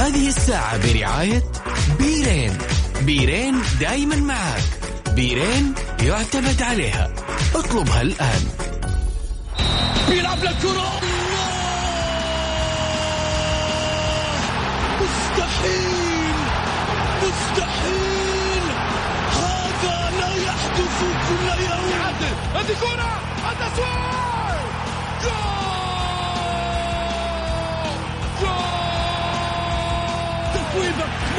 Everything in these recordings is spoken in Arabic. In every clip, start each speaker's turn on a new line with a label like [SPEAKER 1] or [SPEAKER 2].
[SPEAKER 1] هذه الساعة برعاية بيرين. بيرين دايما معك. بيرين يعتمد عليها. اطلبها الآن.
[SPEAKER 2] بيلعب للكرة مستحيل. مستحيل. هذا لا يحدث كل يوم.
[SPEAKER 3] هذه كرة. التسويق جول!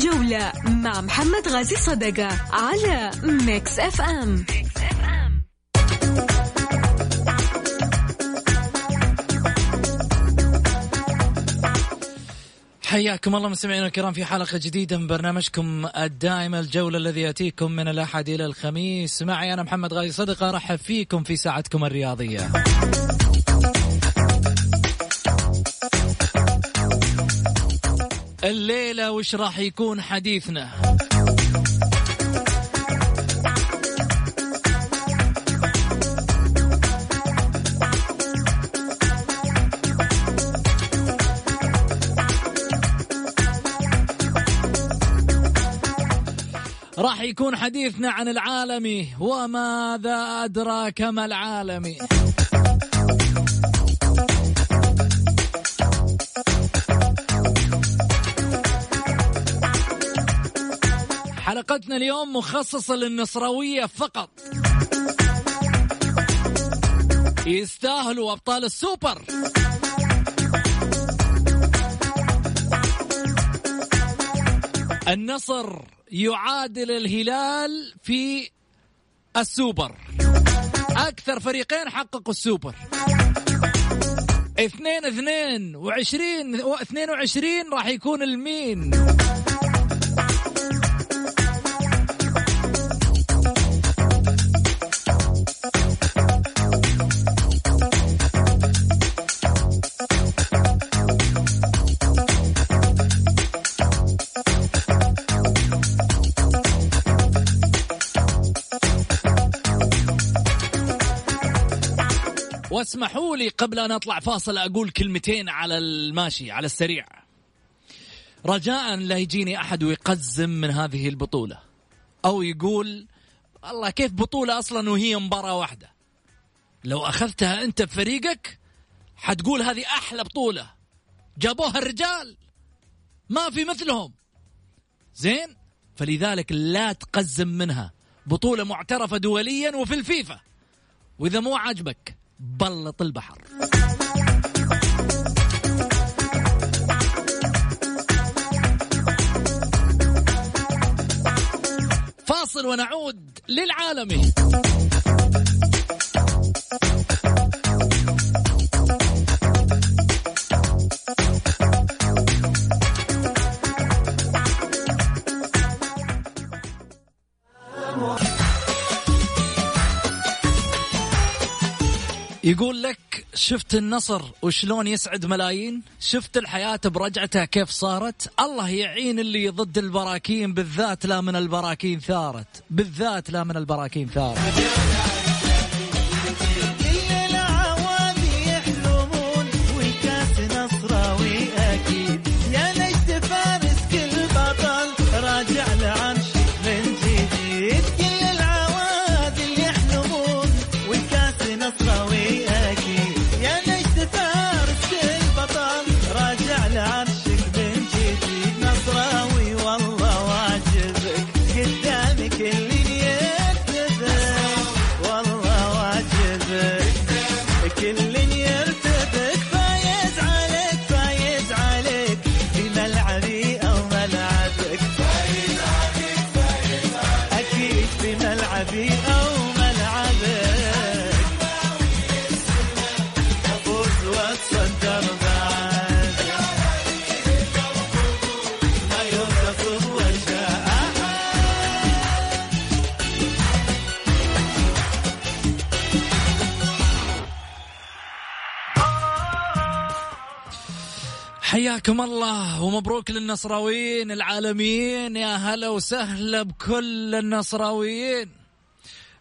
[SPEAKER 4] الجولة مع محمد غازي صدقة على Mix FM
[SPEAKER 5] حياكم الله مستمعينا الكرام في حلقة جديدة من برنامجكم الدائم الجولة الذي يأتيكم من الأحد إلى الخميس. معي أنا محمد غازي صدقة أرحب فيكم في ساعتكم الرياضية. الليلة وش راح يكون حديثنا؟ راح يكون حديثنا عن العالمي وماذا أدراك ما العالمي؟ حلقتنا اليوم مخصصة للنصراوية فقط. يستاهلوا أبطال السوبر. النصر يعادل الهلال في السوبر. أكثر فريقين حققوا السوبر. اثنين اثنين وعشرين واثنين وعشرين راح يكون المين. واسمحوا لي قبل أن أطلع فاصل أقول كلمتين على الماشي على السريع. رجاء لا يجيني أحد ويقزم من هذه البطولة أو يقول والله كيف بطولة أصلا وهي مباراة واحدة؟ لو أخذتها أنت بفريقك حتقول هذه أحلى بطولة. جابوها الرجال ما في مثلهم. زين؟ فلذلك لا تقزم منها. بطولة معترفة دوليا وفي الفيفا. وإذا مو عاجبك بلط البحر. فاصل ونعود للعالمي. يقول لك شفت النصر وشلون يسعد ملايين؟ شفت الحياة برجعتها كيف صارت؟ الله يعين اللي ضد البراكين بالذات لا من البراكين ثارت. بالذات لا من البراكين ثارت. حياكم الله ومبروك للنصراويين العالميين يا هلا وسهلا بكل النصراويين.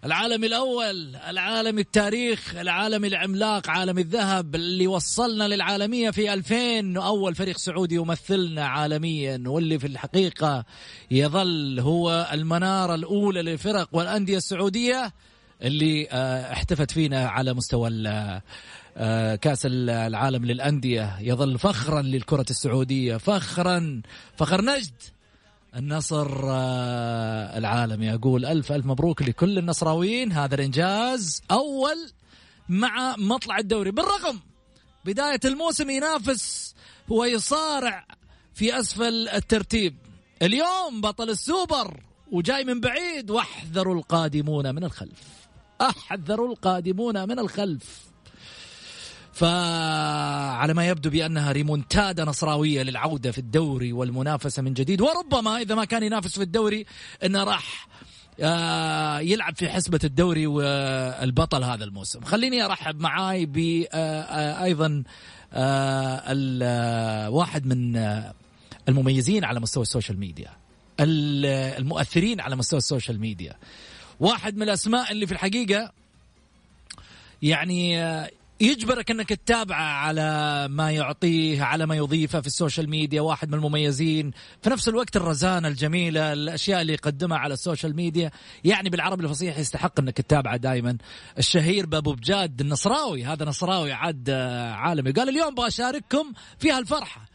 [SPEAKER 5] العالم الأول العالم التاريخ العالم العملاق عالم الذهب اللي وصلنا للعالمية في 2000 أول فريق سعودي يمثلنا عالميا واللي في الحقيقة يظل هو المنارة الأولى للفرق والأندية السعودية. اللي آه، احتفت فينا على مستوى آه، كأس العالم للأندية. يظل فخرا للكرة السعودية فخرا فخر نجد النصر آه، العالمي أقول ألف ألف مبروك لكل النصراويين. هذا الإنجاز أول مع مطلع الدوري. بالرغم بداية الموسم ينافس ويصارع في أسفل الترتيب. اليوم بطل السوبر وجاي من بعيد واحذروا القادمون من الخلف. احذروا القادمون من الخلف. فعلى ما يبدو بأنها ريمونتادا نصراوية للعودة في الدوري والمنافسة من جديد. وربما إذا ما كان ينافس في الدوري انه راح آه، يلعب في حسبة الدوري والبطل هذا الموسم. خليني أرحب معاي ب آه، آه، أيضا واحد من المميزين على مستوى السوشيال ميديا المؤثرين على مستوى ال social media. واحد من الأسماء اللي في الحقيقة يعني يجبرك أنك تتابعه على ما يعطيه على ما يضيفه في ال social media واحد من المميزين. في نفس الوقت الرزانة الجميلة الأشياء اللي يقدمها على ال social media. يعني بالعربي الفصيح يستحق أنك تتابعه دائما الشهير بأبو بجاد النصراوي هذا نصراوي عاد عالمي. قال اليوم أبغى اشارككم في هالفرحة.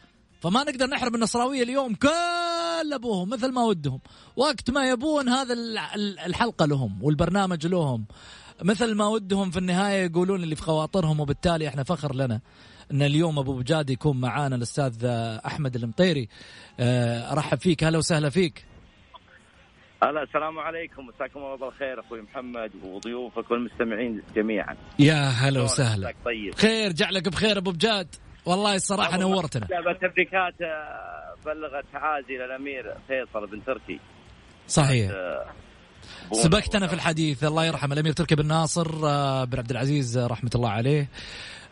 [SPEAKER 5] فما نقدر نحرم النصراوية اليوم كل أبوهم مثل ما ودهم. وقت ما يبون هذا الحلقة لهم والبرنامج لهم. مثل ما ودهم في النهاية يقولون اللي في خواطرهم وبالتالي إحنا فخر لنا إن اليوم أبو بجاد يكون معانا الأستاذ أحمد المطيري. آه، أرحب فيك. هلا وسهلا فيك.
[SPEAKER 6] هلا السلام عليكم. مساكم الله بالخير أخوي محمد وضيوفك والمستمعين جميعا.
[SPEAKER 5] يا هلا وسهلا. طيب. خير جعلك بخير أبو بجاد. والله الصراحه نورتنا.
[SPEAKER 6] تبريكات آه، بلغت تعازي للأمير فيصل بن تركي.
[SPEAKER 5] صحيح. آه، سبقتنا في الحديث. الله يرحمه الأمير تركي بن ناصر آه، بن عبد العزيز رحمة الله عليه.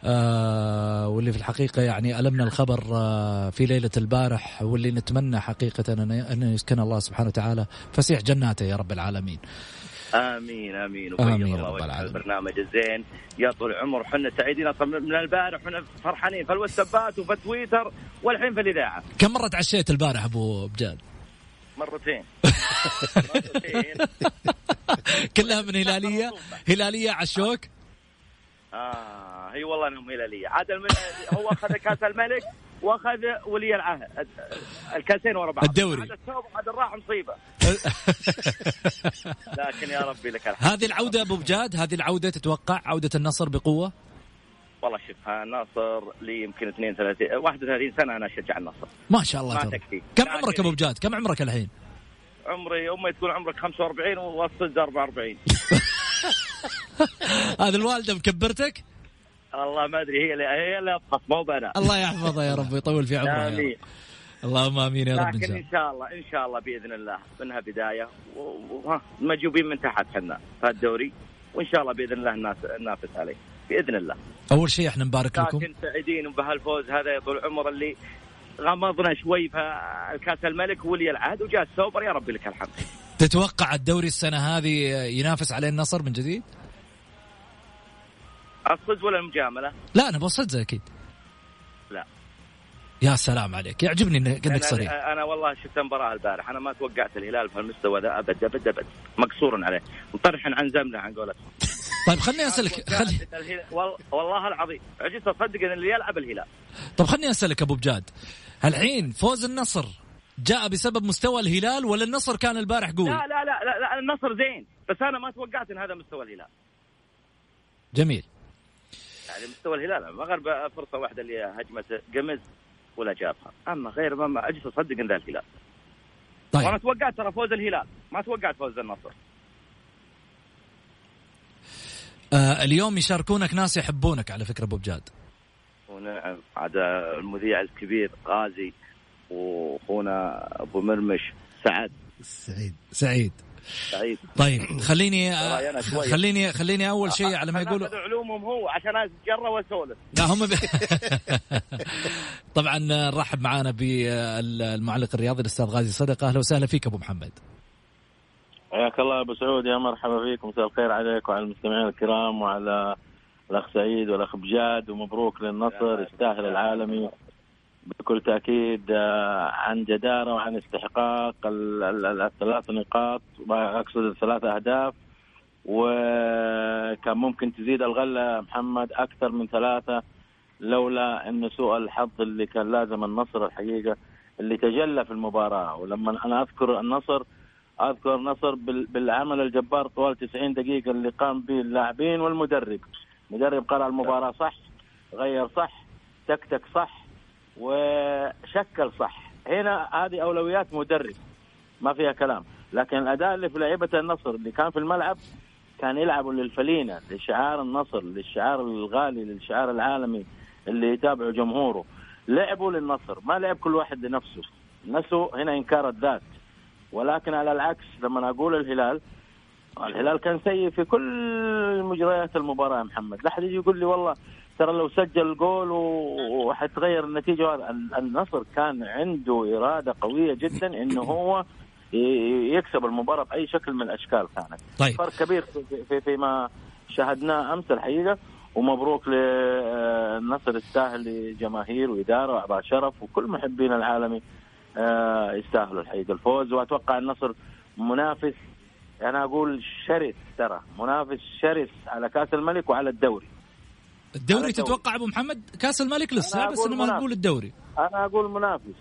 [SPEAKER 5] آه واللي في الحقيقة يعني ألمنا الخبر آه في ليلة البارح واللي نتمنى حقيقة أن يسكن الله سبحانه وتعالى. فسيح جناته يا رب العالمين.
[SPEAKER 6] آمين آمين. آمين رب العالمين. البرنامج الزين. يا طول العمر وحنا سعيدين. أصلا من البارح وحنا فرحانين. في الواتسابات وفي تويتر والحين في الإذاعة.
[SPEAKER 5] كم مرة تعشيت البارح أبو بجاد؟
[SPEAKER 6] مرتين.
[SPEAKER 5] كلها من هلالية؟ هلالية عشوك؟
[SPEAKER 6] هي والله إنهم هلاليه عاد المن... هو أخذ كأس الملك وأخذ ولي العهد. الكاسين ورا بعض.
[SPEAKER 5] الدوري.
[SPEAKER 6] هذا الثوب هذا الراح مصيبة. لكن يا ربي لك
[SPEAKER 5] الحمد. هذه العودة أبو بجاد هذه العودة تتوقع عودة النصر بقوة؟
[SPEAKER 6] والله شوف النصر لي يمكن 32 31 سنة أنا أشجع النصر.
[SPEAKER 5] ما شاء الله ما تكفي. كم عمرك أبو بجاد؟ كم عمرك الحين؟
[SPEAKER 6] عمري أمي تقول عمرك 45 والصدق 44
[SPEAKER 5] هذا الوالدة مكبرتك؟
[SPEAKER 6] الله ما أدري هي اللي هي اللي اضحك مو أنا
[SPEAKER 5] الله يحفظها يا رب ويطول في عمرها آمين. اللهم آمين يا رب
[SPEAKER 6] لكن إن شاء الله إن شاء الله بإذن الله منها بداية. ومجوبين من تحت إحنا في الدوري وإن شاء الله بإذن الله الناس ننافس عليه بإذن الله.
[SPEAKER 5] أول شيء إحنا نبارك لكم.
[SPEAKER 6] لكن سعيدين بهالفوز هذا يا طول العمر اللي غمضنا شوي في الكاس الملك ولي العهد وجاء السوبر. يا ربي لك الحمد.
[SPEAKER 5] تتوقع الدوري السنة هذه ينافس عليه النصر من جديد؟
[SPEAKER 6] الصدق ولا المجامله؟
[SPEAKER 5] لا أنا بصدق أكيد.
[SPEAKER 6] لا.
[SPEAKER 5] يا سلام عليك. يعجبني انك صريح.
[SPEAKER 6] أنا والله شفت المباراة البارح أنا ما توقعت الهلال في المستوى ذا أبد أبد أبد. مقصور عليه. مطرح عن زمنه عن قولتهم.
[SPEAKER 5] طيب خليني اسالك خلي
[SPEAKER 6] والله العظيم. عجزت اصدق إن اللي يلعب الهلال.
[SPEAKER 5] طيب خليني أسألك أبو بجاد. الحين فوز النصر جاء بسبب مستوى الهلال ولا النصر كان البارح قوي؟
[SPEAKER 6] لا لا لا, لا, لا النصر زين. بس أنا ما توقعت إن هذا مستوى الهلال.
[SPEAKER 5] جميل.
[SPEAKER 6] يعني مستوى الهلال ما غير فرصة واحدة اللي هجمه قمز ولا جابها، أما غير ما أجلس أصدق ان ذا الهلال. طيب. وأنا توقعت ترى فوز الهلال، ما توقعت فوز النصر.
[SPEAKER 5] آه اليوم يشاركونك ناس يحبونك على فكرة أبو بجاد.
[SPEAKER 6] ونعم عاد المذيع الكبير غازي وأخونا أبو مرمش سعد
[SPEAKER 5] سعيد سعيد
[SPEAKER 6] سعيد.
[SPEAKER 5] طيب خليني. خليني خليني أول شيء على ما يقولوا
[SPEAKER 6] علومهم هو عشان اتجرى وأسولف.
[SPEAKER 5] لا هم ب... طبعا نرحب معانا بالمعلق الرياضي الأستاذ غازي صدقه أهلا وسهلا فيك أبو محمد.
[SPEAKER 7] حياك الله أبو سعود يا مرحبا فيك. مساء الخير عليك وعلى المستمعين الكرام وعلى الأخ سعيد والأخ بجاد ومبروك للنصر يستاهل العالمي. بكل تأكيد آه، عن جدارة وعن استحقاق ال- ال- ال- الثلاث نقاط اقصد الثلاث أهداف وكان ممكن تزيد الغلة محمد أكثر من ثلاثة لولا انه سوء الحظ اللي كان لازم النصر الحقيقة اللي تجلى في المباراة. ولما أنا أذكر النصر أذكر نصر بال- بالعمل الجبار طوال 90 دقيقة اللي قام به اللاعبين والمدرب. مدرب قرأ المباراة صح غير صح تكتك صح وشكل صح. هنا هذه أولويات مدرب. ما فيها كلام. لكن الأداء اللي في لعيبة النصر اللي كان في الملعب كان يلعبوا للفلينة لشعار النصر للشعار الغالي للشعار العالمي اللي يتابعه جمهوره. لعبوا للنصر. ما لعب كل واحد لنفسه. نسوا هنا إنكار الذات. ولكن على العكس لما أقول الهلال الهلال كان سيء في كل مجريات المباراة يا محمد. لا حد يجي يقول لي والله ترى لو سجل جول وحتغير النتيجة النصر كان عنده إرادة قوية جدا إنه هو يكسب المباراة بأي شكل من الأشكال كانت.
[SPEAKER 5] طيب.
[SPEAKER 7] فرق كبير في, في, فيما شاهدناه أمس الحقيقة. ومبروك للنصر يستاهل لجماهير وإدارة واعضاء شرف وكل محبين العالمي آه، يستاهلوا الحقيقة الفوز. وأتوقع النصر منافس أنا أقول شرس ترى منافس شرس على كأس الملك وعلى الدوري.
[SPEAKER 5] الدوري. تتوقع أبو محمد؟ كاس الملك لسه بس لما
[SPEAKER 7] منافس.
[SPEAKER 5] نقول الدوري.
[SPEAKER 7] أنا أقول منافس.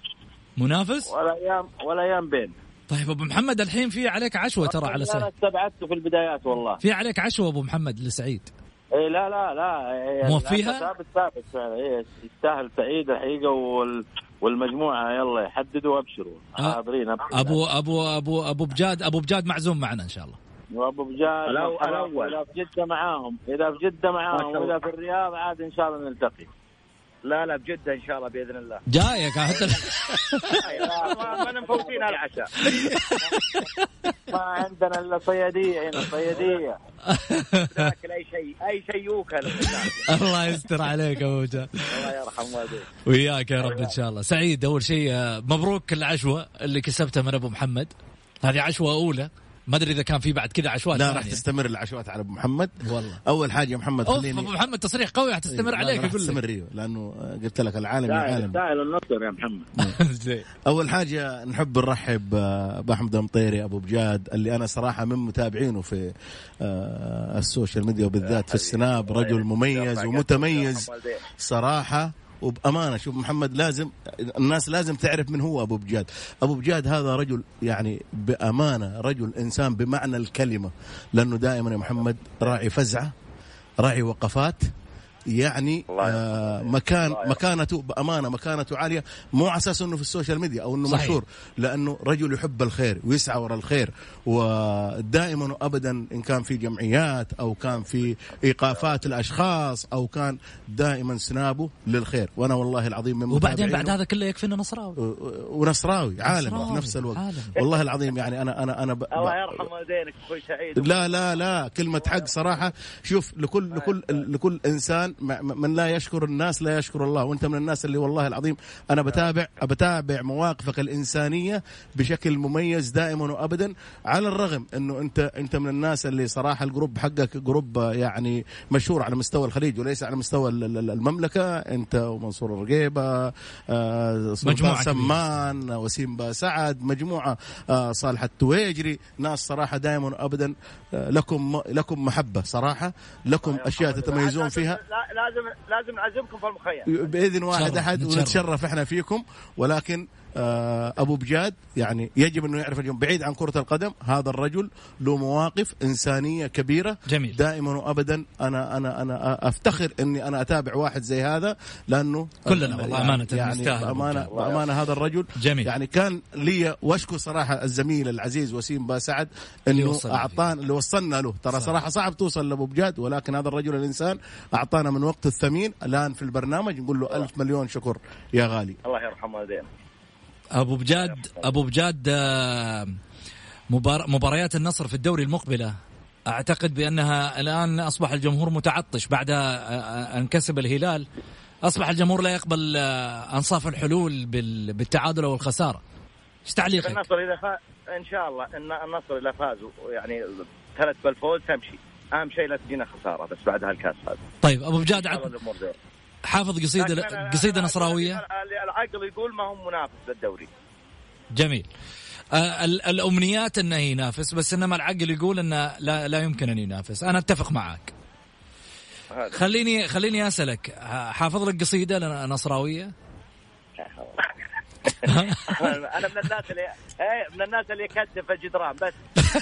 [SPEAKER 5] منافس؟
[SPEAKER 7] ولا أيام ولا أيام بين
[SPEAKER 5] طيب أبو محمد الحين في عليك عشوة ترى على
[SPEAKER 7] أنا
[SPEAKER 5] سعيد.
[SPEAKER 7] استبعدته في البدايات والله.
[SPEAKER 5] في عليك عشوة أبو محمد لسعيد.
[SPEAKER 7] إيه لا لا لا. إيه
[SPEAKER 5] موفيها؟
[SPEAKER 7] ثابت ثابت إيه يستاهل سعيد الحقيقة وال والمجموعة. يلا يحددوا وأبشروا.
[SPEAKER 5] آه.
[SPEAKER 7] حاضرين أبشر.
[SPEAKER 5] ابو ابو ابو أبو بجاد أبو بجاد معزوم معنا إن شاء الله.
[SPEAKER 7] وابو بجاد
[SPEAKER 6] الأول.
[SPEAKER 7] إذا في جدة معاهم إذا في
[SPEAKER 6] جدة
[SPEAKER 7] معاهم. واذا في الرياض عاد إن شاء الله نلتقي.
[SPEAKER 6] لا لا بجدة إن شاء الله بإذن الله.
[SPEAKER 5] جايك حتى
[SPEAKER 6] ما ما مفوتين على العشاء.
[SPEAKER 7] ما عندنا إلا صيادية هنا صيادية.
[SPEAKER 6] تاكل أي شيء أي شيء يوكل.
[SPEAKER 5] الله يستر عليك أبو بجاد
[SPEAKER 6] الله يرحم والديك.
[SPEAKER 5] وياك يا رب إن شاء الله. سعيد أول شيء آه، مبروك العشوة اللي كسبتها من أبو محمد. هذه عشوة أولى. ما أدري إذا كان في بعد كذا عشوات
[SPEAKER 8] لا. راح تستمر. العشوات على أبو محمد.
[SPEAKER 5] والله.
[SPEAKER 8] أول حاجة يا محمد خليني
[SPEAKER 5] أبو محمد تصريح قوي حتستمر عليك لك
[SPEAKER 8] تستمر إيوه لأنه قلت لك العالم يا
[SPEAKER 7] يستاهل
[SPEAKER 8] عالم.
[SPEAKER 7] يستاهل النصر يا محمد.
[SPEAKER 5] زين.
[SPEAKER 8] أول حاجة نحب نرحب آه، باحمد المطيري أبو بجاد اللي أنا صراحة من متابعينه في آه، ال social media وبالذات في ال Snap رجل مميز ومتميز صراحة. وبأمانة شوف محمد لازم الناس لازم تعرف من هو أبو بجاد. أبو بجاد هذا رجل يعني بأمانة رجل إنسان بمعنى الكلمة لأنه دائما يا محمد راعي فزعة راعي وقفات يعني آه مكان مكانته بأمانة مكانته عالية مو على أساس إنه في ال social media أو إنه
[SPEAKER 5] صحيح.
[SPEAKER 8] مشهور لأنه رجل يحب الخير ويسعى وراء الخير ودائما وابدا إن كان في جمعيات أو كان في إيقافات الأشخاص أو كان دائما سنابه للخير. وأنا والله العظيم من
[SPEAKER 5] وبعدين بعد هذا كله يكفينا نصراوي.
[SPEAKER 8] ونصراوي عالم. في نفس الوقت.
[SPEAKER 5] عالم.
[SPEAKER 8] والله العظيم يعني أنا أنا أنا ب...
[SPEAKER 6] الله يرحم والدينك أخوي سعيد.
[SPEAKER 8] لا لا لا كلمة حق صراحة. شوف لكل لكل لكل إنسان من لا يشكر الناس لا يشكر الله. وأنت من الناس اللي والله العظيم أنا بتابع بتابع مواقفك الإنسانية بشكل مميز دائما وأبدا على الرغم أنه أنت أنت من الناس اللي صراحة ال group حقك group يعني مشهور على مستوى الخليج وليس على مستوى ال- ال- المملكة. أنت ومنصور الرقيبة آه،
[SPEAKER 5] كبيرة.
[SPEAKER 8] سمان وسيم با سعد مجموعة آه، صالح التويجري. ناس صراحة دائما أبدا آه، لكم لكم محبة صراحة لكم أشياء تتميزون فيها.
[SPEAKER 6] لا- لازم لازم نعزمكم في المخيم
[SPEAKER 8] بإذن واحد أحد
[SPEAKER 5] نتشرف.
[SPEAKER 8] ونتشرف إحنا فيكم ولكن أبو بجاد يعني يجب أنه يعرف اليوم بعيد عن كرة القدم هذا الرجل له مواقف إنسانية كبيرة
[SPEAKER 5] جميل.
[SPEAKER 8] دائما وابدا أنا أنا أنا أفتخر إني أنا أتابع واحد زي هذا لأنه
[SPEAKER 5] كلنا والله أمانة
[SPEAKER 8] يعني
[SPEAKER 5] بأمانة.
[SPEAKER 8] بأمانة هذا الرجل
[SPEAKER 5] جميل.
[SPEAKER 8] يعني كان لي وأشكر صراحة الزميل العزيز وسيم با سعد
[SPEAKER 5] اللي إنه
[SPEAKER 8] أعطانا اللي وصلنا له ترى
[SPEAKER 5] صح.
[SPEAKER 8] صراحة صعب توصل لأبو بجاد ولكن هذا الرجل الإنسان أعطانا من وقته الثمين الآن في البرنامج نقول له ألف مليون شكر يا غالي
[SPEAKER 6] الله يرحم والدينا
[SPEAKER 5] أبو بجاد أبو بجاد آه، مبار... مباريات النصر في الدوري المقبلة. أعتقد بأنها الآن أصبح الجمهور متعطش بعد أن كسب الهلال. أصبح الجمهور لا يقبل أنصاف الحلول بال... بالتعادل أو الخسارة. إيش تعليقك؟
[SPEAKER 6] النصر إذا فاز إن شاء الله إن النصر إذا فازوا يعني ثلاث بالفوز تمشي. أهم شيء لا تجينا خسارة بس بعد هالكاس هذا.
[SPEAKER 5] طيب أبو بجاد حافظ قصيده قصيدة نصراوية؟
[SPEAKER 6] العقل يقول ما هم منافس للدوري.
[SPEAKER 5] جميل. آه الأمنيات إنه ينافس بس انما العقل يقول إنه لا, لا يمكن أن ينافس. أنا أتفق معك خليني خليني أسألك حافظ لك قصيدة نصراوية؟
[SPEAKER 6] أنا من الناس اللي إيه من الناس اللي يكتب في الجدران بس.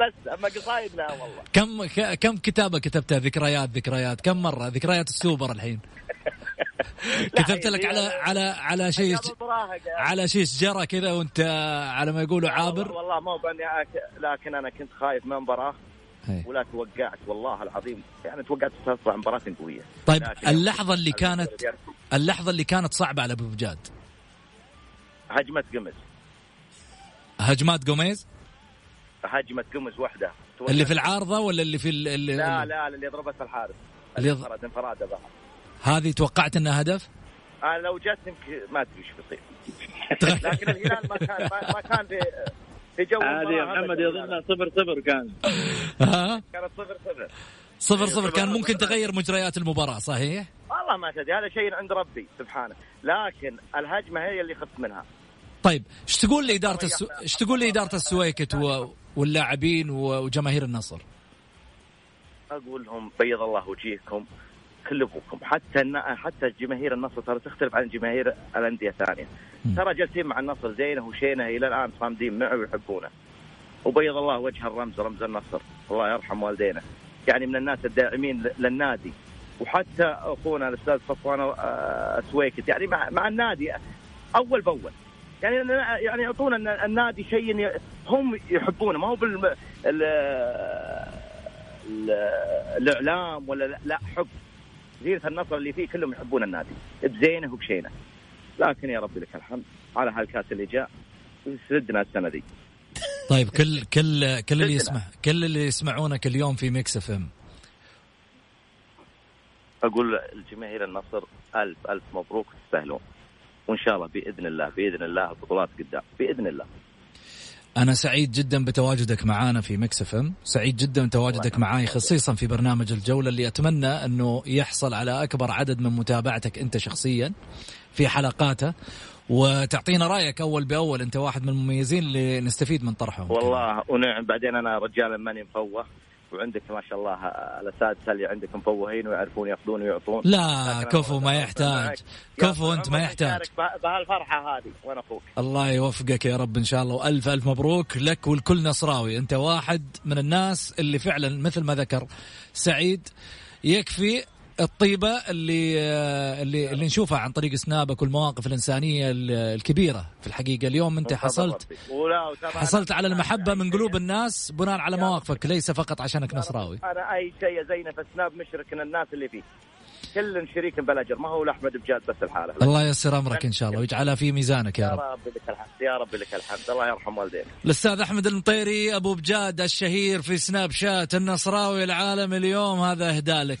[SPEAKER 6] بس أما قصايد لا والله.
[SPEAKER 5] كم كم كتابة كتبتها ذكريات ذكريات؟ كم مرة؟ ذكريات السوبر الحين. كتبت لك على على على شيء على شيء جرى كذا وانت على ما يقولوا عابر؟
[SPEAKER 6] والله مو بأني لكن أنا كنت خايف من مباراة ولا توقعت والله العظيم. يعني توقعت تطلع مباراة قوية.
[SPEAKER 5] طيب اللحظة اللي كانت اللحظة اللي كانت صعبة على أبو بجاد.
[SPEAKER 6] هجمة قمز
[SPEAKER 5] هجمات قميز
[SPEAKER 6] هجمة قمز واحدة
[SPEAKER 5] اللي في العارضة ولا اللي في اللي
[SPEAKER 6] لا لا اللي ضربت الحارس. اللي انفرد انفراده بها.
[SPEAKER 5] هذه توقعت إنها هدف؟
[SPEAKER 6] أنا لو جت يمكن ما أدري إيش بيصير. لكن الهلال ما كان ما كان في في جو
[SPEAKER 7] هذه يا محمد يظن صفر صفر كان.
[SPEAKER 5] ها؟
[SPEAKER 6] كانت صفر صفر.
[SPEAKER 5] صفر صفر كان ممكن تغير مجريات المباراة صحيح؟
[SPEAKER 6] والله ما تدري هذا شيء عند ربي سبحانه. لكن الهجمة هي اللي خفت منها.
[SPEAKER 5] طيب إيش تقول السو... إيش تقول لإدارة السويكت و... واللاعبين وجماهير النصر؟
[SPEAKER 6] أقول لهم بيض الله وجيهكم كلفوكم حتى حتى جماهير النصر ترى تختلف عن جماهير الأندية الثانية. ترى جالسين مع النصر زينه وشينه إلى الآن صامدين معه ويحبونه. وبيض الله وجه الرمز رمز النصر. الله يرحم والدينا. يعني من الناس الداعمين للنادي. وحتى أخونا الأستاذ صفوان السويكت. يعني مع, مع النادي أول بأول. يعني يعني يعطونا النادي شيء هم يحبونه. ما هو بال الإعلام ولا لا حب. جزيره النصر اللي فيه كلهم يحبون النادي. بزينه وبشينه. لكن يا ربي لك الحمد على هالكاس اللي جاء. سدنا السنة دي.
[SPEAKER 5] طيب كل كل كل اللي يسمع كل اللي يسمعونك اليوم في Mix FM.
[SPEAKER 6] أقول لجماهير النصر. ألف ألف مبروك تستاهلون. وإن شاء الله بإذن الله بإذن الله البطولات قدام. بإذن الله.
[SPEAKER 5] أنا سعيد جدا بتواجدك معنا في Mix FM، سعيد جدا بتواجدك معاي خصيصا في برنامج الجولة اللي أتمنى أنه يحصل على أكبر عدد من متابعتك أنت شخصيا في حلقاته. وتعطينا رأيك أول بأول. أنت واحد من المميزين اللي نستفيد من طرحهم.
[SPEAKER 6] والله ونعم. بعدين أنا رجال ماني مفوه وعندك ما شاء الله الاساتذه اللي عندك مفوهين ويعرفون ياخذون ويعطون.
[SPEAKER 5] لا كفو ما يحتاج. كفو أنت ما يحتاج.
[SPEAKER 6] بهالفرحة هذه وأنا أخوك.
[SPEAKER 5] الله يوفقك يا رب إن شاء الله وألف ألف مبروك لك ولكل نصراوي. أنت واحد من الناس اللي فعلا مثل ما ذكر سعيد يكفي الطيبة اللي اللي اللي نشوفها عن طريق سنابك والمواقف الإنسانية الكبيرة في الحقيقة. اليوم أنت حصلت حصلت على المحبة من قلوب الناس بناء على مواقفك ليس فقط عشانك نصراوي.
[SPEAKER 6] أنا أي شيء زينا في السناب مشرك الناس اللي فيه. كل شريك بالاجر ما هو لأحمد بجاد بس الحالة.
[SPEAKER 5] الله ييسر أمرك إن شاء الله ويجعلها في ميزانك يا رب
[SPEAKER 6] يا رب. لك الحمد يا رب لك الحمد. الله يرحم والديك.
[SPEAKER 5] الأستاذ أحمد المطيري أبو بجاد الشهير في سناب شات النصراوي العالم اليوم هذا اهداء لك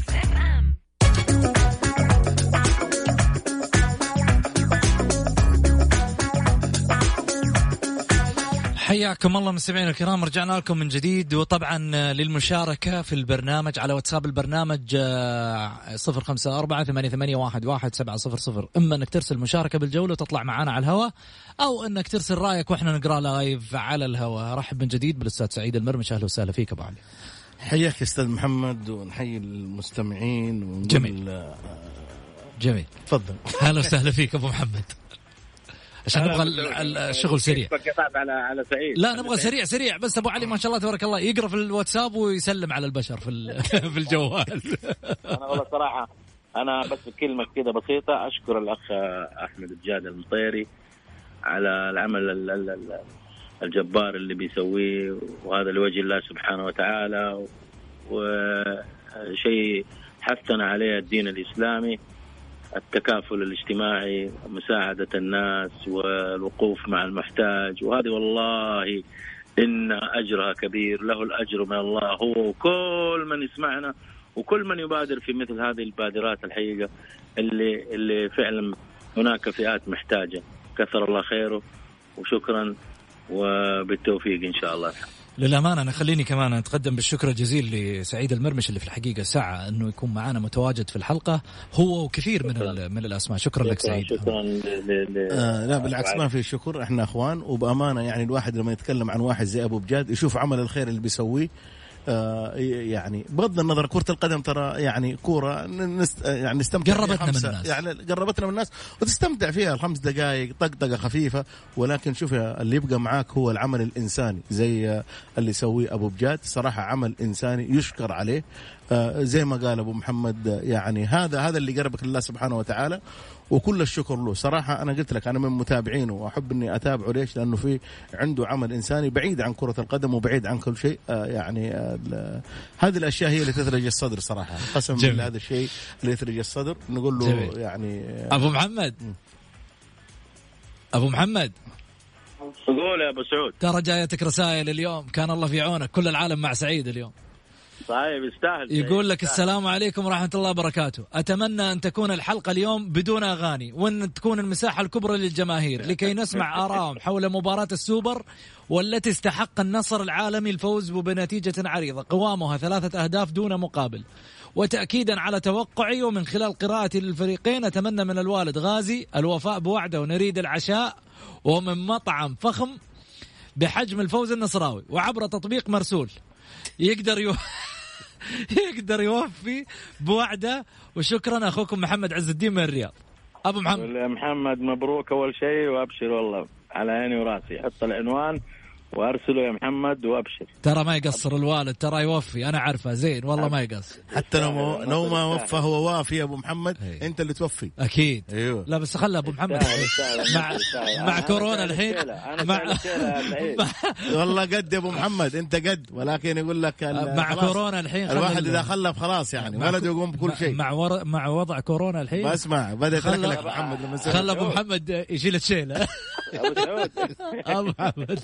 [SPEAKER 5] حياكم الله مستمعينا الكرام رجعنا لكم من جديد وطبعا للمشاركة في البرنامج على واتساب البرنامج صفر خمسة أربعة ثمانية, ثمانية واحد, واحد سبعة صفر صفر. إما أنك ترسل مشاركة بالجولة وتطلع معنا على الهواء أو أنك ترسل رأيك وإحنا نقرأ لايف على الهواء. رحب من جديد بالأستاذ سعيد المرمش أهلا وسهلا فيك أبو علي.
[SPEAKER 8] حياك أستاذ محمد ونحيي المستمعين ونقول
[SPEAKER 5] جميل. جميل.
[SPEAKER 8] تفضل.
[SPEAKER 5] هلا وسهلا فيك أبو محمد. عشان نبغى الشغل سريع.
[SPEAKER 7] على على سعيد.
[SPEAKER 5] لا نبغى سريع سريع. بس أبو علي ما شاء الله تبارك الله يقرأ في الواتساب ويسلم على البشر في في الجوال.
[SPEAKER 7] أنا والله صراحة أنا بس كلمه كده بسيطة أشكر الأخ أحمد الجاد المطيري على العمل الجبار اللي بيسويه وهذا لوجه الله سبحانه وتعالى وشيء حثنا عليه الدين الإسلامي. التكافل الاجتماعي مساعدة الناس والوقوف مع المحتاج. وهذه والله إن أجرها كبير له الأجر من الله. هو وكل من يسمعنا وكل من يبادر في مثل هذه البادرات الحقيقة اللي اللي فعلا هناك فئات محتاجة. كثر الله خيره وشكرا وبالتوفيق إن شاء الله.
[SPEAKER 5] للأمانة أنا خليني كمان أتقدم بالشكر الجزيل لسعيد المرمش اللي في الحقيقة سعى أنه يكون معنا متواجد في الحلقة هو وكثير من من الأسماء. شكرا, شكرا لك سعيد.
[SPEAKER 7] شكرا
[SPEAKER 8] آه لا بالعكس ما في شكر. إحنا إخوان وبأمانة يعني الواحد لما يتكلم عن واحد زي أبو بجاد يشوف عمل الخير اللي بيسويه. يعني بغض النظر كرة القدم ترى يعني كورة نست يعني نستمتع
[SPEAKER 5] قربتنا من الناس.
[SPEAKER 8] يعني قربتنا من الناس. وتستمتع فيها الخمس دقائق طقطقة خفيفة. ولكن شوف اللي يبقى معاك هو العمل الإنساني. زي اللي يسويه أبو بجاد صراحة عمل إنساني يشكر عليه. آه زي ما قال أبو محمد يعني هذا هذا اللي قربك لله سبحانه وتعالى. وكل الشكر له. صراحة أنا قلت لك أنا من متابعينه وأحب أني أتابعه. ليش؟ لأنه في عنده عمل إنساني بعيد عن كرة القدم وبعيد عن كل شيء. آه يعني آه هذه الأشياء هي اللي تثلج الصدر صراحة. قسم بالله هذا الشيء اللي يثلج الصدر. نقول له جميل. يعني
[SPEAKER 5] آه أبو محمد. م. أبو محمد.
[SPEAKER 7] قول يا أبو سعود.
[SPEAKER 5] ترى جايتك رسائل اليوم. كان الله في عونك. كل العالم مع سعيد اليوم.
[SPEAKER 7] صحيح يستاهل.
[SPEAKER 5] يقول لك السلام عليكم ورحمة الله وبركاته. أتمنى أن تكون الحلقة اليوم بدون أغاني وأن تكون المساحة الكبرى للجماهير لكي نسمع آرائهم حول مباراة السوبر والتي استحق النصر العالمي الفوز بنتيجة عريضة. قوامها ثلاثة أهداف دون مقابل. وتأكيدا على توقعي ومن خلال قراءتي للفريقين أتمنى من الوالد غازي الوفاء بوعده ونريد العشاء ومن مطعم فخم بحجم الفوز النصراوي. وعبر تطبيق مرسول. يقدر يو... يقدر يوفي بوعده. وشكرا أخوكم محمد عز الدين من الرياض. أبو محمد.
[SPEAKER 7] محمد مبروك أول شيء وأبشر والله على عيني وراسي. حط العنوان. وأرسله يا محمد وأبشر.
[SPEAKER 5] ترى ما يقصر الوالد ترى يوفي. أنا عارفه زين والله ما يقصر.
[SPEAKER 8] حتى لو لو ما وفى هو وافي يا أبو محمد هي. أنت اللي توفي.
[SPEAKER 5] أكيد.
[SPEAKER 8] أيوه.
[SPEAKER 5] لا بس خلى أبو محمد. مع مع كورونا الحين.
[SPEAKER 7] مع
[SPEAKER 8] والله قد يا أبو محمد أنت قد. ولكن يقول لك
[SPEAKER 5] مع كورونا الحين
[SPEAKER 8] الواحد إذا خلف خلاص يعني ولده يقوم بكل شيء.
[SPEAKER 5] مع ور... مع وضع كورونا الحين.
[SPEAKER 8] بسمع بدا يتلكلك محمد لما
[SPEAKER 5] خلى أبو محمد يشيل
[SPEAKER 7] الشيلة.
[SPEAKER 5] أبو محمد.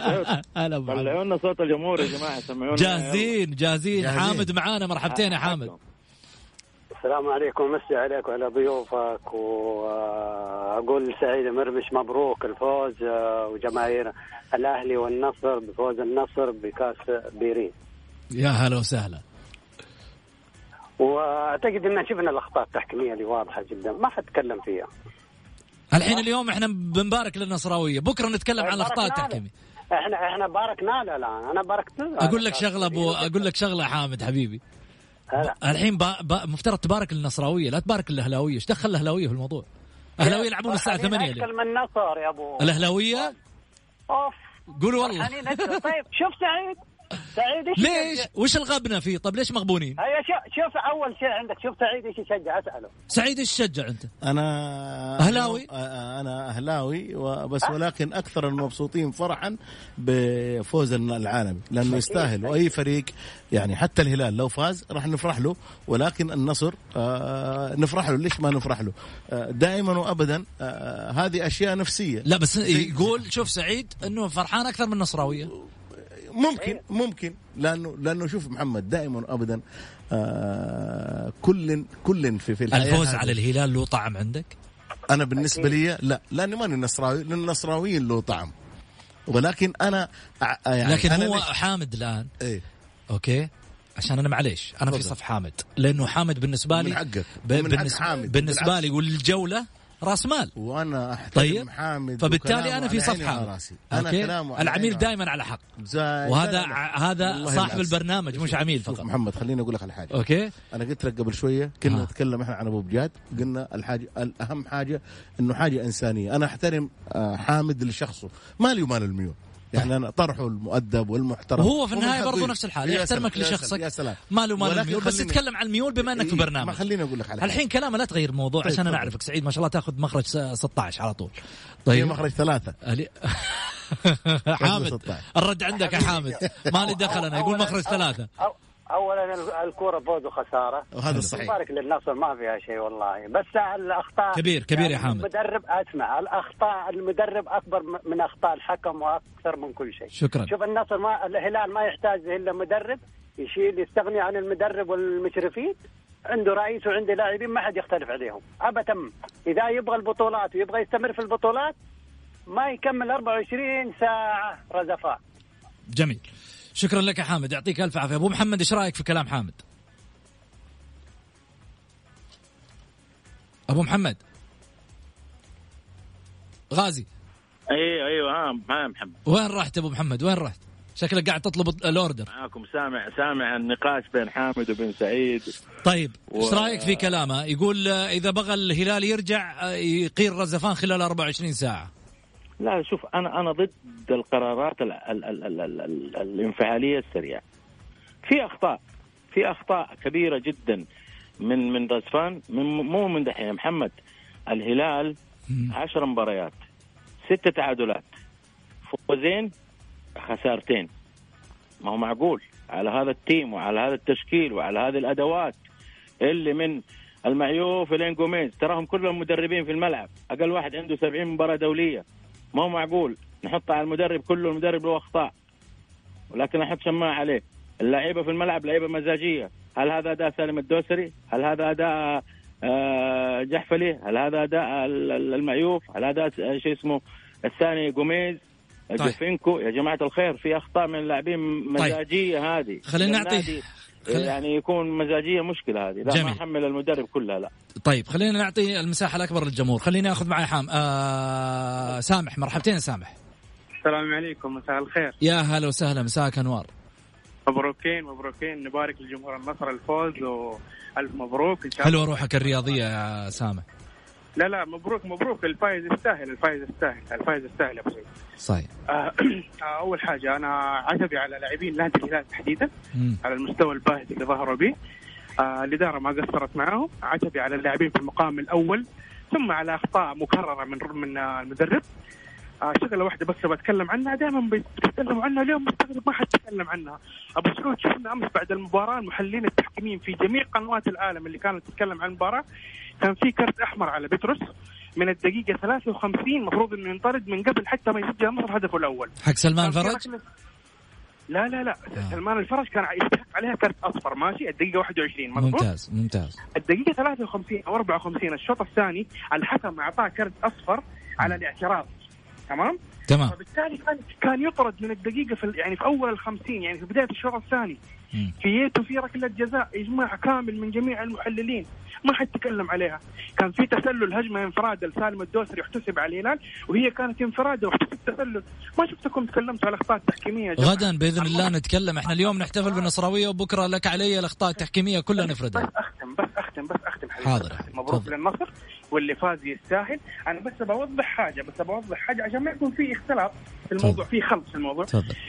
[SPEAKER 7] هلا طلعوا لنا صوت الجمهور يا جماعة سمعونا.
[SPEAKER 5] جاهزين جاهزين. حامد معانا مرحبتين يا حامد.
[SPEAKER 9] السلام عليكم. مسي عليك وعلى ضيوفك وأقول سعيد مرمش مبروك الفوز وجماهير الأهلي والنصر بفوز النصر بكأس بيرين
[SPEAKER 5] يا هلا وسهلا.
[SPEAKER 9] وأعتقد إن شفنا الأخطاء التحكيمية اللي واضحة جدا. ما حتكلم فيها.
[SPEAKER 5] الحين اليوم إحنا بنبارك للنصراوية. بكرة نتكلم عن الأخطاء التحكيمية.
[SPEAKER 9] إحنا إحنا باركنا له الان. أنا باركت له
[SPEAKER 5] أقول لك شغلة ابو أقول لك شغلة حامد حبيبي. هلا. الحين با... با... مفترض تبارك للنصراويه لا تبارك الأهلاوية. إيش دخل الأهلاوية في الموضوع؟ الأهلاوية يلعبون الساعة 8
[SPEAKER 9] اليوم. من النصر يا أبو.
[SPEAKER 5] الأهلاوية؟
[SPEAKER 9] أوف.
[SPEAKER 5] قولوا والله.
[SPEAKER 9] طيب شوف سعيد. سعيد إيش
[SPEAKER 5] ليش؟ وش الغبنة فيه؟ طب ليش مغبونين؟
[SPEAKER 9] هيا شوف شوف أول شيء عندك شوف سعيد إيش يشجع أسأله.
[SPEAKER 5] سعيد إيش تشجع أنت؟
[SPEAKER 8] أنا
[SPEAKER 5] أهلاوي؟
[SPEAKER 8] أنا أهلاوي بس ولكن أكثر المبسوطين فرحا بفوز العالمي لأنه يستاهل. وأي فريق يعني حتى الهلال لو فاز راح نفرح له ولكن النصر آه نفرح له. ليش ما نفرح له؟ آه دائما وابدا آه هذه أشياء نفسية.
[SPEAKER 5] لا بس يقول شوف سعيد إنه فرحان أكثر من النصراوية.
[SPEAKER 8] ممكن ممكن. لأنه لأنه شوف محمد دائما ابدا آه كل كل في في الحياة
[SPEAKER 5] الفوز على الهلال له طعم عندك؟
[SPEAKER 8] أنا بالنسبة لي لا. لأني ماني نصراوي لأن النصراويين له طعم. ولكن أنا
[SPEAKER 5] يعني لكن
[SPEAKER 8] أنا
[SPEAKER 5] هو حامد الآن.
[SPEAKER 8] إيه.
[SPEAKER 5] أوكي؟ عشان أنا معليش أنا في صف حامد. لأنه حامد بالنسبة لي
[SPEAKER 8] من حقك
[SPEAKER 5] بالنسبة,
[SPEAKER 8] حامد.
[SPEAKER 5] بالنسبة لي والجولة راس مال.
[SPEAKER 8] وأنا أحترم
[SPEAKER 5] طيب.
[SPEAKER 8] حامد
[SPEAKER 5] فبالتالي أنا في صف حامد
[SPEAKER 8] أنا كلامه
[SPEAKER 5] العميل دائما على حق. وهذا هذا صاحب البرنامج مش عميل فقط.
[SPEAKER 8] محمد خليني أقول لك على حاجة.
[SPEAKER 5] أوكي؟
[SPEAKER 8] أنا قلت لك قبل شوية كنا نتكلم إحنا عن أبو بجاد. قلنا الحاجة الأهم حاجة إنه حاجة إنسانية. أنا أحترم حامد لشخصه. مالي ومال الميول. يعني أنا طرحه المؤدب والمحترم.
[SPEAKER 5] وهو في النهاية برضه نفس الحال يحترمك لشخصك.
[SPEAKER 8] يا سلام.
[SPEAKER 5] ماله مال الميول بس تتكلم عن الميول بما أنك في برنامج
[SPEAKER 8] ما خليني أقول لك على
[SPEAKER 5] الحين كلامه لا تغير الموضوع طيب عشان أنا أعرفك سعيد ما شاء الله تأخذ مخرج 16 على طول.
[SPEAKER 8] طيب. مخرج ثلاثة.
[SPEAKER 5] حامد
[SPEAKER 8] 16.
[SPEAKER 5] الرد عندك يا حامد. مالي دخل أنا يقول مخرج
[SPEAKER 9] ثلاثة. اولا ال- الكورة فوز وخسارة.
[SPEAKER 8] وهذا الصحيح.
[SPEAKER 9] مبارك للنصر ما فيها شيء والله. بس الأخطاء
[SPEAKER 5] كبير- كبير يا
[SPEAKER 9] يعني
[SPEAKER 5] حامد.
[SPEAKER 9] المدرب أسمع الأخطاء المدرب أكبر من أخطاء الحكم وأكثر من كل شيء.
[SPEAKER 5] شكرا.
[SPEAKER 9] شوف النصر ما الهلال ما يحتاج إلا مدرب يشيل يستغني عن المدرب والمشرفين. عنده رئيس وعنده لاعبين ما حد يختلف عليهم. ابدا. إذا يبغى البطولات ويبغى يستمر في البطولات ما يكمل 24 ساعة رزفاء.
[SPEAKER 5] جميل. شكرا لك يا حامد. يعطيك ألف عافية. أبو محمد إيش رأيك في كلام حامد؟ أبو محمد. غازي.
[SPEAKER 7] أيوه أيوه ها محمد.
[SPEAKER 5] وين رحت أبو محمد؟ وين رحت؟ شكلك قاعد تطلب الأوردر.
[SPEAKER 7] معاكم. سامع سامع النقاش بين حامد وبن سعيد.
[SPEAKER 5] طيب
[SPEAKER 7] و-
[SPEAKER 5] إيش رأيك في كلامه؟ يقول إذا بغى الهلال يرجع آه، يقيل رزفان خلال 24 ساعة.
[SPEAKER 7] لا شوف أنا أنا ضد القرارات ال ال ال ال ال ال الانفعالية السريعة. في أخطاء في أخطاء كبيرة جدا من من رزفان من مو من دحين محمد. الهلال عشر مباريات ست تعادلات فوزين خسارتين. ما هو معقول؟ على هذا التيم وعلى هذا التشكيل وعلى هذه الأدوات اللي من المعيوف إلين جوميز. تراهم كلهم مدربين في الملعب. أقل واحد عنده 70 مباراة دولية. ما هو معقول. نحط على المدرب كله المدرب له أخطاء. ولكن نحط شماعة عليه. اللعيبة في الملعب لعيبة مزاجية. هل هذا أداء سالم الدوسري؟ هل هذا أداء آه، جحفلي؟ هل هذا أداء ال- ال- المعيوف؟ هل هذا شيء اسمه؟ الثاني جوميز؟
[SPEAKER 5] طيب.
[SPEAKER 7] جوفينكو؟ يا جماعة الخير في أخطاء من اللاعبين مزاجية هذه.
[SPEAKER 5] خلينا نعطي-
[SPEAKER 7] يعني يكون مزاجية مشكلة هذه. لا ما
[SPEAKER 5] جميل.
[SPEAKER 7] احمل المدرب كلها لا.
[SPEAKER 5] طيب خلينا نعطي المساحة الأكبر للجمهور. خليني أخذ معي حام آه سامح مرحبتين يا سامح.
[SPEAKER 10] السلام عليكم مساء الخير.
[SPEAKER 5] يا هلا وسهلا مساك أنوار.
[SPEAKER 10] مبروكين مبروكين. نبارك لجمهور النصر الفوز والف مبروك إن شاء الله.
[SPEAKER 5] حلوة روحك الرياضية يا سامح.
[SPEAKER 10] لا لا مبروك مبروك. الفايز يستاهل الفايز يستاهل الفايز يستاهل يا ابو سعيد
[SPEAKER 5] صحيح.
[SPEAKER 10] آه، أول حاجة أنا عتبي على لاعبين نادي الهلال تحديدا. على المستوى الباهت اللي ظهروا به. آه، الإدارة ما قصرت معاهم. عتبي على اللاعبين في المقام الأول ثم على أخطاء مكررة من من آه، المدرب. آه، شغلة واحدة بس بتكلم عنها. دائما بتتكلموا عنها اليوم مستغرب ما حد تكلم عنها. أبو سعود شفنا أمس بعد المباراة المحللين التحكيميين في جميع قنوات العالم اللي كانت تتكلم عن المباراة. كان في كرت أحمر على بتروس من الدقيقة 53 المفروض إنه ينطرد من قبل حتى ما يسجل النصر هدفه الأول.
[SPEAKER 5] حق سلمان
[SPEAKER 10] كان في
[SPEAKER 5] فرج؟
[SPEAKER 10] ركلة- لا لا لا. سلمان الفرج كان يستحق عليها كرت أصفر ماشي؟ الدقيقة 21 مضبوط
[SPEAKER 5] ممتاز ممتاز.
[SPEAKER 10] الدقيقة 53 أو 54 الشوط الثاني الحكم أعطاه كرت أصفر على الاعتراض تمام؟
[SPEAKER 5] تمام.
[SPEAKER 10] فبالتالي كان كان يطرد من الدقيقة في يعني في أول ال 50 يعني في بداية الشوط الثاني. في ييتو في ركلة جزاء إجماع كامل من جميع المحللين. ما حد تكلم عليها. كان في تسلل هجمة انفراد لسالم الدوسري يحتسب على الهلال وهي كانت انفراد واحتسب تسلل ما شفتكم تكلمتوا على الأخطاء التحكيمية يا جماعة.
[SPEAKER 5] غدا بإذن الله نتكلم. إحنا اليوم نحتفل بالنصراوية وبكرة لك علي الأخطاء التحكيمية كلها نفردها.
[SPEAKER 10] أختم بس أختم بس أختم.
[SPEAKER 5] حاضر.
[SPEAKER 10] مبروك للنصر. واللي فاز يستاهل. أنا بس بوضح حاجة بس بوضح حاجة عشان ما يكون في اختلاف في الموضوع في خلط في الموضوع.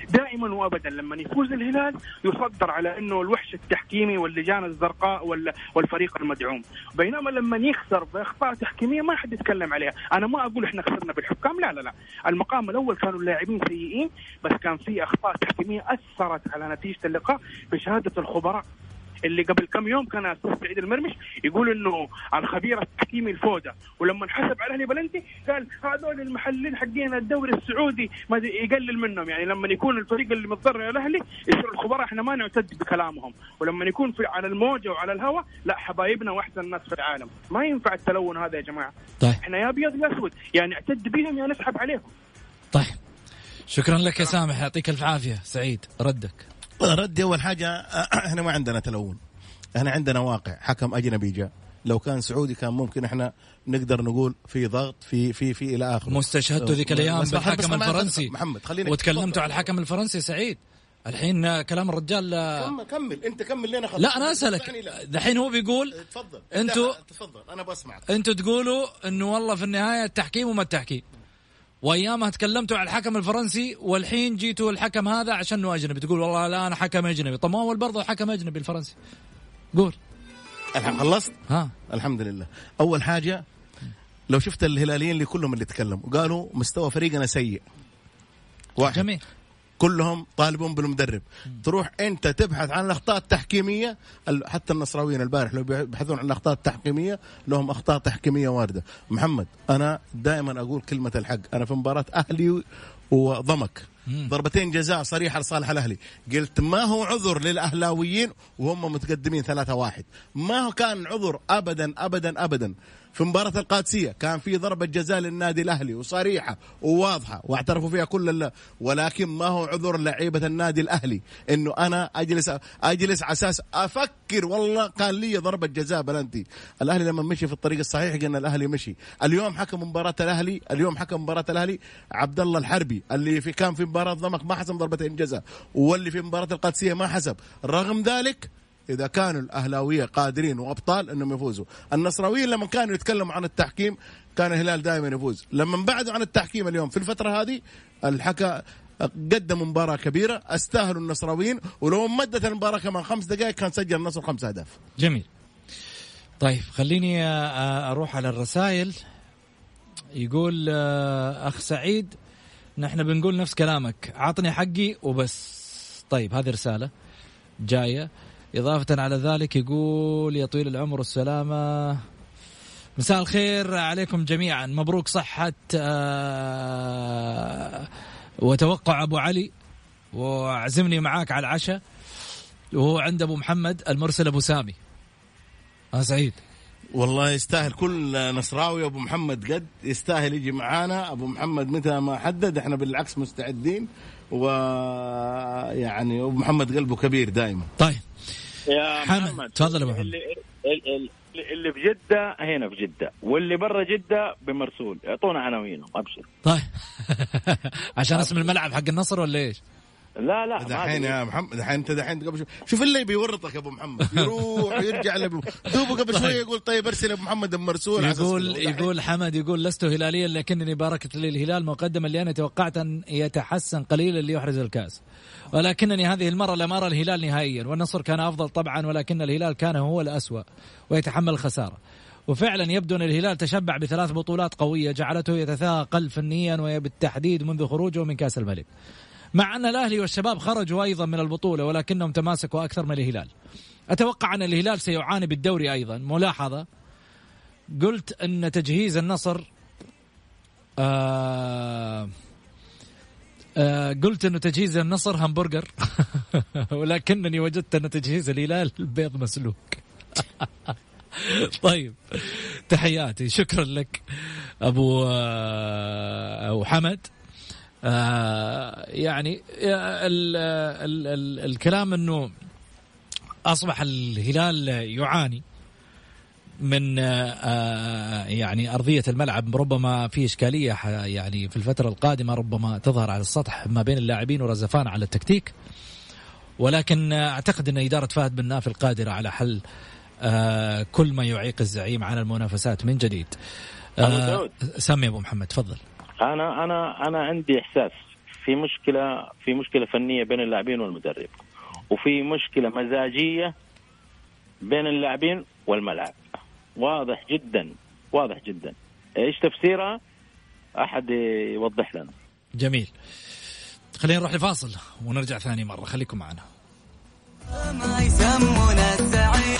[SPEAKER 10] دائما وابدا لما يفوز الهلال يصدر على إنه الوحش التحكيمي واللجان الزرقاء وال- والفريق المدعوم. بينما لما يخسر بأخطاء تحكيمية ما حد يتكلم عليها. أنا ما أقول إحنا خسرنا بالحكام لا لا لا. المقام الأول كانوا اللاعبين سيئين بس كان في أخطاء تحكيمية أثرت على نتيجة اللقاء بشهادة الخبراء. اللي قبل كم يوم كان أستاذ سعيد المرمش يقول إنه الخبير التحكيمي الفوده ولما انحسب على الاهلي بلنتي قال هذول المحللين حقين الدوري السعودي ما يقلل منهم. يعني لما يكون الفريق اللي متضرر الأهلي يصير الخبراء إحنا ما نعتد بكلامهم. ولما يكون في على الموجة وعلى الهواء لا حبايبنا وأحسن الناس في العالم. ما ينفع التلون هذا يا جماعة.
[SPEAKER 5] طيب.
[SPEAKER 10] إحنا يا أبيض يا أسود. يا نعتد بهم يا نسحب عليهم
[SPEAKER 5] طيب. شكرا لك يا سامح. يعطيك الف عافية. سعيد ردك.
[SPEAKER 8] ردي أول حاجة إحنا ما عندنا تلون إحنا عندنا واقع حكم أجنبي جاء. لو كان سعودي كان ممكن إحنا نقدر نقول في ضغط في في في إلى آخره.
[SPEAKER 5] مستشهدتوا ذيك
[SPEAKER 8] الأيام
[SPEAKER 5] بالحكم الفرنسي.
[SPEAKER 8] محمد خلينا
[SPEAKER 5] وتكلمتوا على الحكم الفرنسي سعيد. الحين كلام الرجال آه،
[SPEAKER 8] كمل كمل. أنت كمل لنا خلاص
[SPEAKER 5] لا
[SPEAKER 8] أنا أسألك.
[SPEAKER 5] دحين هو بيقول
[SPEAKER 8] تفضل. أنتوا تفضل. أنا بسمعك.
[SPEAKER 5] أنتوا تقولوا إنه والله في النهاية التحكيم وما التحكيم. وأيامها تكلمتوا على الحكم الفرنسي والحين جيتوا الحكم هذا عشانه أجنبي. تقول والله لا أنا حكم أجنبي. طب ما هو برضه حكم أجنبي الفرنسي. قول.
[SPEAKER 8] الحين خلصت؟
[SPEAKER 5] ها.
[SPEAKER 8] الحمد لله. أول حاجة لو شفت الهلاليين اللي كلهم اللي تكلموا قالوا مستوى فريقنا سيء. واحد.
[SPEAKER 5] جميل.
[SPEAKER 8] كلهم طالبون بالمدرب. تروح أنت تبحث عن الأخطاء التحكيمية ال- حتى النصراويين البارح لو بيبحثون عن الأخطاء التحكيمية لهم أخطاء تحكيمية واردة. محمد أنا دائما أقول كلمة الحق. أنا في مباراة أهلي وضمك. ضربتين جزاء صريحة لصالح الأهلي. قلت ما هو عذر للأهلاويين وهم متقدمين 3 واحد. ما هو كان عذر ابدا ابدا ابدا. في مباراة القادسية. كان في ضربة جزاء للنادي الأهلي وصريحة وواضحة واعترفوا فيها كل الله ولكن ما هو عذر لعيبة النادي الأهلي؟ إنه أنا أجلس أجلس على أساس أفكر والله كان لي ضربة جزاء بلنتي. الأهلي لما مشي في الطريق الصحيح قلنا الأهلي مشي. اليوم حكم مباراة الأهلي اليوم حكم مباراة الأهلي عبد الله الحربي اللي في كان في مباراة ضمك ما حسب ضربتين جزاء واللي في مباراة القادسية ما حسب رغم ذلك إذا كانوا الأهلاوية قادرين وأبطال إنهم يفوزوا. النصراويين لما كانوا يتكلموا عن التحكيم كان الهلال دائما يفوز. لما بعدوا عن التحكيم اليوم في الفترة هذه الحكى قدموا مباراة كبيرة استاهلوا النصراويين ولو مدت المباراة كمان خمس دقائق كان سجل النصر خمس أهداف.
[SPEAKER 5] جميل. طيب خليني أروح على الرسائل. يقول أخ سعيد نحن بنقول نفس كلامك عطني حقي وبس. طيب هذه رسالة جاية. إضافة على ذلك يقول يا طويل العمر والسلامه مساء الخير عليكم جميعا. مبروك صحة آه، وتوقع أبو علي وأعزمني معاك على العشاء. وهو عند أبو محمد المرسل أبو سامي. آه سعيد.
[SPEAKER 8] والله يستاهل. كل نصراوي أبو محمد قد يستاهل يجي معانا. أبو محمد متى ما حدد إحنا بالعكس مستعدين. ويعني أبو محمد قلبه كبير دائما
[SPEAKER 5] طيب.
[SPEAKER 7] يا
[SPEAKER 5] حمد،
[SPEAKER 7] محمد
[SPEAKER 5] تفضل يا محمد.
[SPEAKER 7] اللي, اللي, اللي في جدة هنا في جدة واللي برا جدة بمرسول اعطونا عناوينهم أبشر
[SPEAKER 5] طيب عشان اسم الملعب حق النصر ولا إيش؟
[SPEAKER 7] لا لا
[SPEAKER 8] دحين. يا محمد دحين أنت دحين قبل شوي. شوف اللي بيورطك يا أبو محمد. يروح ويرجع لابو دوبه قبل شوي يقول طيب أرسل أبو محمد مرسول على أساس
[SPEAKER 5] يقول يقول حمد يقول لست هلاليا لكنني باركت لي الهلال مقدما لاني توقعت أن يتحسن قليلا ليحرز الكاس. ولكنني هذه المرة لم ارى الهلال نهائيا. والنصر كان أفضل طبعا ولكن الهلال كان هو الأسوأ ويتحمل الخساره وفعلا يبدو أن الهلال تشبع بثلاث بطولات قوية جعلته يتثاقل فنيا وبالتحديد منذ خروجه من كأس الملك. مع أن الأهلي والشباب خرجوا أيضا من البطولة ولكنهم تماسكوا أكثر من الهلال. أتوقع أن الهلال سيعاني بالدوري أيضا. ملاحظة. قلت أن تجهيز النصر آه آه قلت انه تجهيز النصر همبرجر. ولكنني وجدت أن تجهيز الهلال بيض مسلوق. طيب. تحياتي. شكرا لك أبو آه حمد. آه يعني ال ال ال الكلام إنه أصبح الهلال يعاني من آه، يعني أرضية الملعب. ربما في إشكالية يعني في الفترة القادمة ربما تظهر على السطح ما بين اللاعبين ورزفان على التكتيك. ولكن آه، أعتقد إن إدارة فهد بن ناف القادرة على حل آه، كل ما يعيق الزعيم عن المنافسات من جديد. آه،. سمي أبو محمد تفضل.
[SPEAKER 7] أنا أنا أنا عندي إحساس في مشكلة في مشكلة فنية بين اللاعبين والمدرب وفي مشكلة مزاجية بين اللاعبين والملعب. واضح جدا واضح جدا. إيش تفسيرها أحد يوضح لنا.
[SPEAKER 5] جميل. خلينا نروح لفاصل ونرجع ثاني مرة. خليكم معنا.
[SPEAKER 11] ما يسمونا السعيد.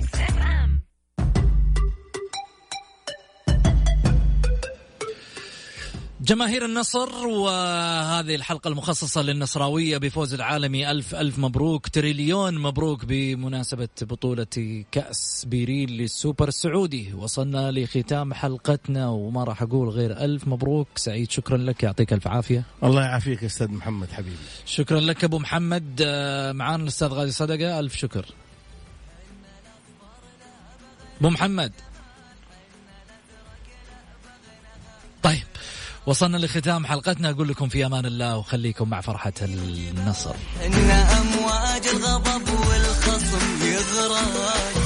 [SPEAKER 5] جماهير النصر وهذه الحلقة المخصصة للنصراوية بفوز العالمي ألف ألف مبروك تريليون مبروك بمناسبة بطولة كأس بيريل للسوبر السعودي. وصلنا لختام حلقتنا وما راح أقول غير ألف مبروك. سعيد شكرا لك يعطيك ألف عافية.
[SPEAKER 8] الله يعافيك يا أستاذ محمد حبيبي.
[SPEAKER 5] شكرا لك أبو محمد. آه، معانا الأستاذ غازي صدقة. ألف شكر. أبو محمد. طيب. وصلنا لختام حلقتنا. أقول لكم في أمان الله وخليكم مع فرحة النصر.
[SPEAKER 11] إن أمواج الغضب والخصم يغرق